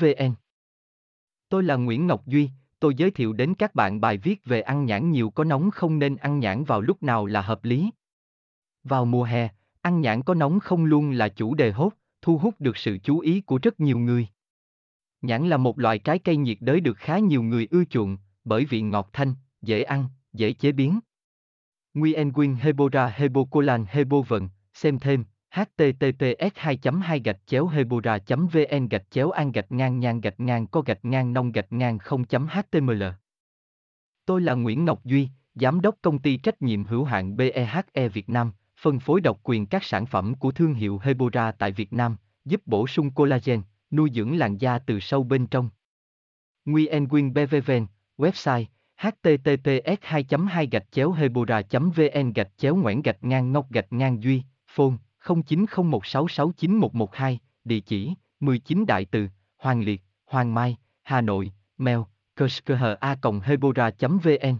vn tôi là nguyễn ngọc duy tôi giới thiệu đến các bạn bài viết về ăn nhãn nhiều có nóng không nên ăn nhãn vào lúc nào là hợp lý. Vào mùa hè ăn nhãn có nóng không luôn là chủ đề hốt thu hút được sự chú ý của rất nhiều người. Nhãn là một loại trái cây nhiệt đới được khá nhiều người ưa chuộng, bởi vị ngọt thanh, dễ ăn, dễ chế biến. Nguyen Quyên Hebora Hebocolan Hebovận, xem thêm, https 2 2 gạch chéo hebora vn gạch chéo an gạch ngang ngang gạch ngang co gạch ngang nông gạch ngang 0 html Tôi là Nguyễn Ngọc Duy, Giám đốc công ty trách nhiệm hữu hạn BEHE Việt Nam, phân phối độc quyền các sản phẩm của thương hiệu Hebora tại Việt Nam, giúp bổ sung collagen, nuôi dưỡng làn da từ sâu bên trong. Nguyen Quyên BVVN, website https 2 2 gạch chéo hebora vn gạch chéo ngoãn gạch ngang ngọc gạch ngang duy phone 0901669112 địa chỉ 19 đại từ, hoàng liệt, hoàng mai, hà nội, mail kerskha hebora vn.